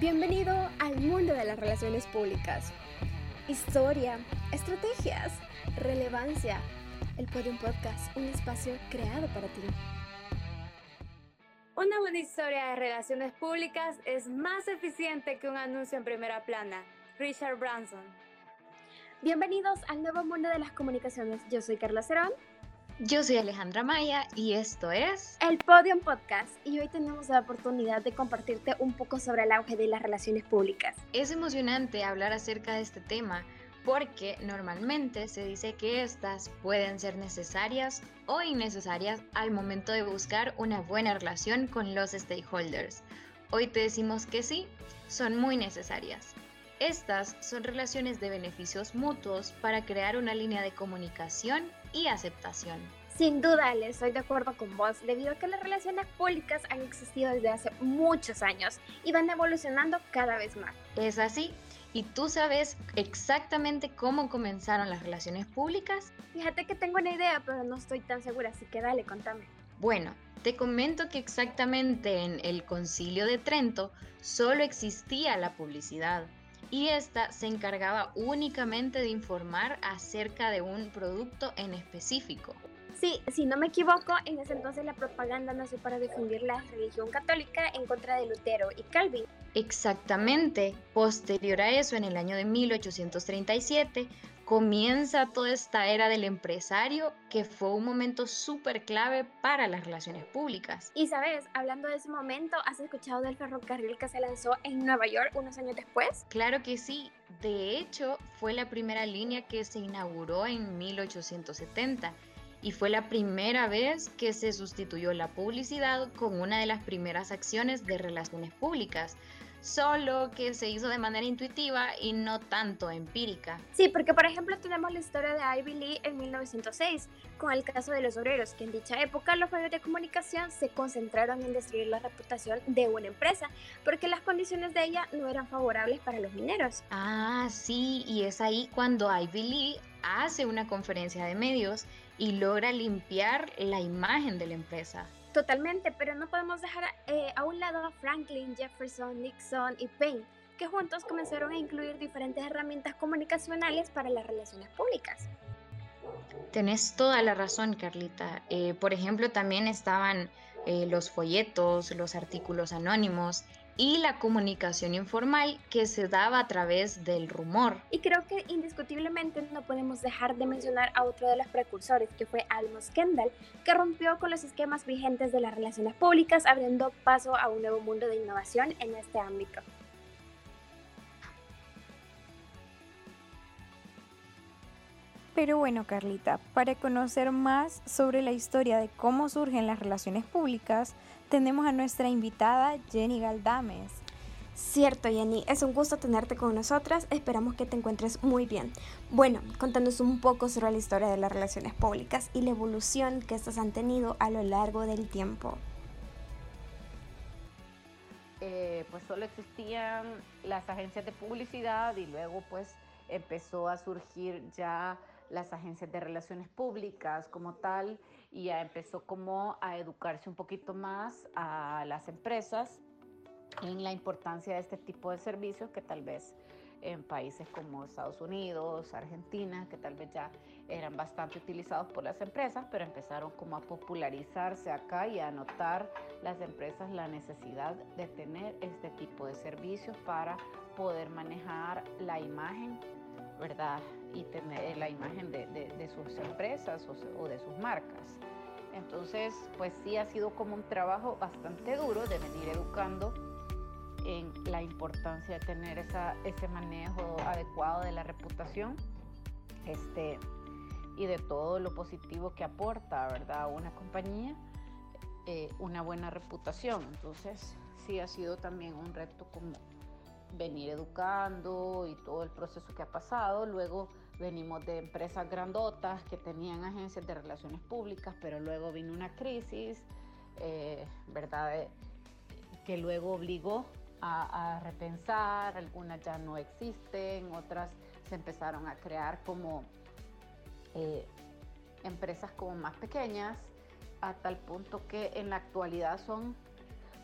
Bienvenido al mundo de las relaciones públicas. Historia, estrategias, relevancia. El Podium Podcast, un espacio creado para ti. Una buena historia de relaciones públicas es más eficiente que un anuncio en primera plana. Richard Branson. Bienvenidos al nuevo mundo de las comunicaciones. Yo soy Carla Cerón. Yo soy Alejandra Maya y esto es el Podium Podcast y hoy tenemos la oportunidad de compartirte un poco sobre el auge de las relaciones públicas. Es emocionante hablar acerca de este tema porque normalmente se dice que estas pueden ser necesarias o innecesarias al momento de buscar una buena relación con los stakeholders. Hoy te decimos que sí, son muy necesarias. Estas son relaciones de beneficios mutuos para crear una línea de comunicación y aceptación. Sin duda, le estoy de acuerdo con vos, debido a que las relaciones públicas han existido desde hace muchos años y van evolucionando cada vez más. Es así. ¿Y tú sabes exactamente cómo comenzaron las relaciones públicas? Fíjate que tengo una idea, pero no estoy tan segura, así que dale, contame. Bueno, te comento que exactamente en el Concilio de Trento solo existía la publicidad y esta se encargaba únicamente de informar acerca de un producto en específico. Sí, si no me equivoco, en ese entonces la propaganda nació para difundir la religión católica en contra de Lutero y Calvin. Exactamente. Posterior a eso, en el año de 1837, comienza toda esta era del empresario que fue un momento súper clave para las relaciones públicas. Y sabes, hablando de ese momento, ¿has escuchado del ferrocarril que se lanzó en Nueva York unos años después? Claro que sí. De hecho, fue la primera línea que se inauguró en 1870 y fue la primera vez que se sustituyó la publicidad con una de las primeras acciones de relaciones públicas solo que se hizo de manera intuitiva y no tanto empírica. Sí, porque por ejemplo tenemos la historia de Ivy Lee en 1906, con el caso de los obreros, que en dicha época los medios de comunicación se concentraron en destruir la reputación de una empresa, porque las condiciones de ella no eran favorables para los mineros. Ah, sí, y es ahí cuando Ivy Lee hace una conferencia de medios y logra limpiar la imagen de la empresa. Totalmente, pero no podemos dejar eh, a un lado a Franklin, Jefferson, Nixon y Payne, que juntos comenzaron a incluir diferentes herramientas comunicacionales para las relaciones públicas. Tenés toda la razón, Carlita. Eh, por ejemplo, también estaban eh, los folletos, los artículos anónimos y la comunicación informal que se daba a través del rumor. Y creo que indiscutiblemente no podemos dejar de mencionar a otro de los precursores, que fue Almos Kendall, que rompió con los esquemas vigentes de las relaciones públicas, abriendo paso a un nuevo mundo de innovación en este ámbito. Pero bueno, Carlita, para conocer más sobre la historia de cómo surgen las relaciones públicas, tenemos a nuestra invitada Jenny Galdames. Cierto, Jenny, es un gusto tenerte con nosotras. Esperamos que te encuentres muy bien. Bueno, contándonos un poco sobre la historia de las relaciones públicas y la evolución que estas han tenido a lo largo del tiempo. Eh, pues solo existían las agencias de publicidad y luego pues empezó a surgir ya las agencias de relaciones públicas como tal y ya empezó como a educarse un poquito más a las empresas en la importancia de este tipo de servicios que tal vez en países como Estados Unidos, Argentina, que tal vez ya eran bastante utilizados por las empresas, pero empezaron como a popularizarse acá y a notar las empresas la necesidad de tener este tipo de servicios para poder manejar la imagen, ¿verdad? y tener la imagen de, sus empresas o, de sus marcas. Entonces, pues sí ha sido como un trabajo bastante duro de venir educando en la importancia de tener esa, ese manejo adecuado de la reputación este, y de todo lo positivo que aporta, ¿verdad? Una compañía, eh, una buena reputación. Entonces, sí ha sido también un reto como venir educando y todo el proceso que ha pasado. Luego venimos de empresas grandotas que tenían agencias de relaciones públicas, pero luego vino una crisis, eh, ¿verdad? Que luego obligó a, repensar, algunas ya no existen, otras se empezaron a crear como eh, empresas como más pequeñas, a tal punto que en la actualidad son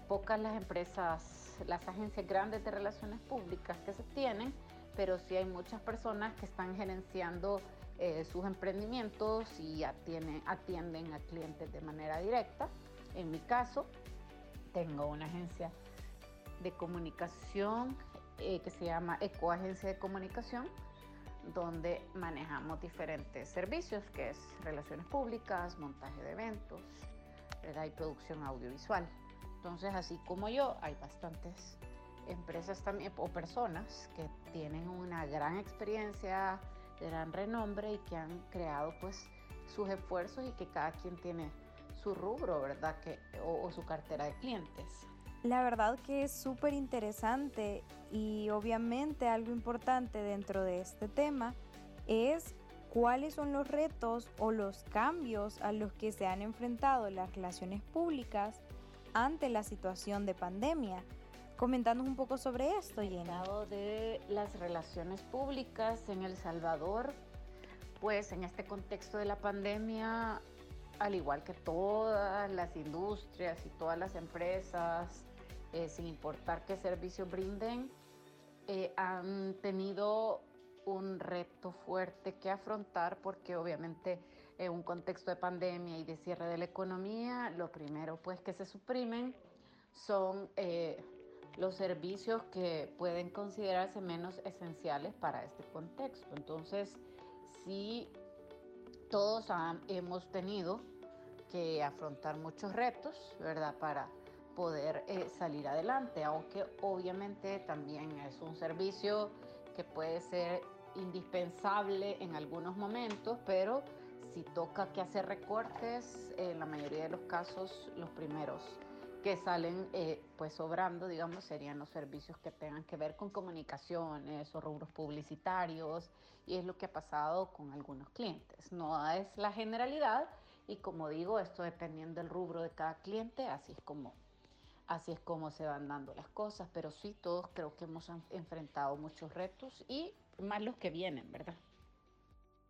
pocas las empresas las agencias grandes de relaciones públicas que se tienen, pero sí hay muchas personas que están gerenciando eh, sus emprendimientos y atienden, atienden a clientes de manera directa. En mi caso, tengo una agencia de comunicación eh, que se llama Ecoagencia de Comunicación, donde manejamos diferentes servicios, que es relaciones públicas, montaje de eventos y producción audiovisual. Entonces, así como yo, hay bastantes empresas también o personas que tienen una gran experiencia, gran renombre y que han creado pues sus esfuerzos y que cada quien tiene su rubro, ¿verdad? Que, o su cartera de clientes. La verdad que es súper interesante y obviamente algo importante dentro de este tema es cuáles son los retos o los cambios a los que se han enfrentado las relaciones públicas ante la situación de pandemia. Comentándonos un poco sobre esto, Jenny. de las relaciones públicas en El Salvador, pues en este contexto de la pandemia, al igual que todas las industrias y todas las empresas, eh, sin importar qué servicio brinden, eh, han tenido un reto fuerte que afrontar porque obviamente en un contexto de pandemia y de cierre de la economía, lo primero pues que se suprimen son eh, los servicios que pueden considerarse menos esenciales para este contexto. Entonces, sí, todos hemos tenido que afrontar muchos retos, ¿verdad? Para poder eh, salir adelante, aunque obviamente también es un servicio que puede ser indispensable en algunos momentos, pero si toca que hacer recortes, en la mayoría de los casos los primeros que salen eh, pues sobrando, digamos, serían los servicios que tengan que ver con comunicaciones o rubros publicitarios, y es lo que ha pasado con algunos clientes. No es la generalidad, y como digo, esto dependiendo del rubro de cada cliente, así es como así es como se van dando las cosas, pero sí todos creo que hemos enfrentado muchos retos y más los que vienen, ¿verdad?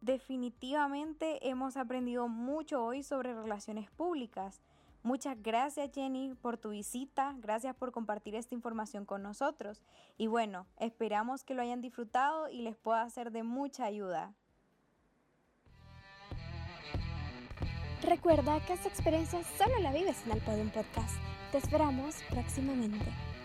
Definitivamente hemos aprendido mucho hoy sobre relaciones públicas. Muchas gracias Jenny por tu visita, gracias por compartir esta información con nosotros y bueno, esperamos que lo hayan disfrutado y les pueda ser de mucha ayuda. Recuerda que esta experiencia solo la vives en el Podium Podcast. Te esperamos próximamente.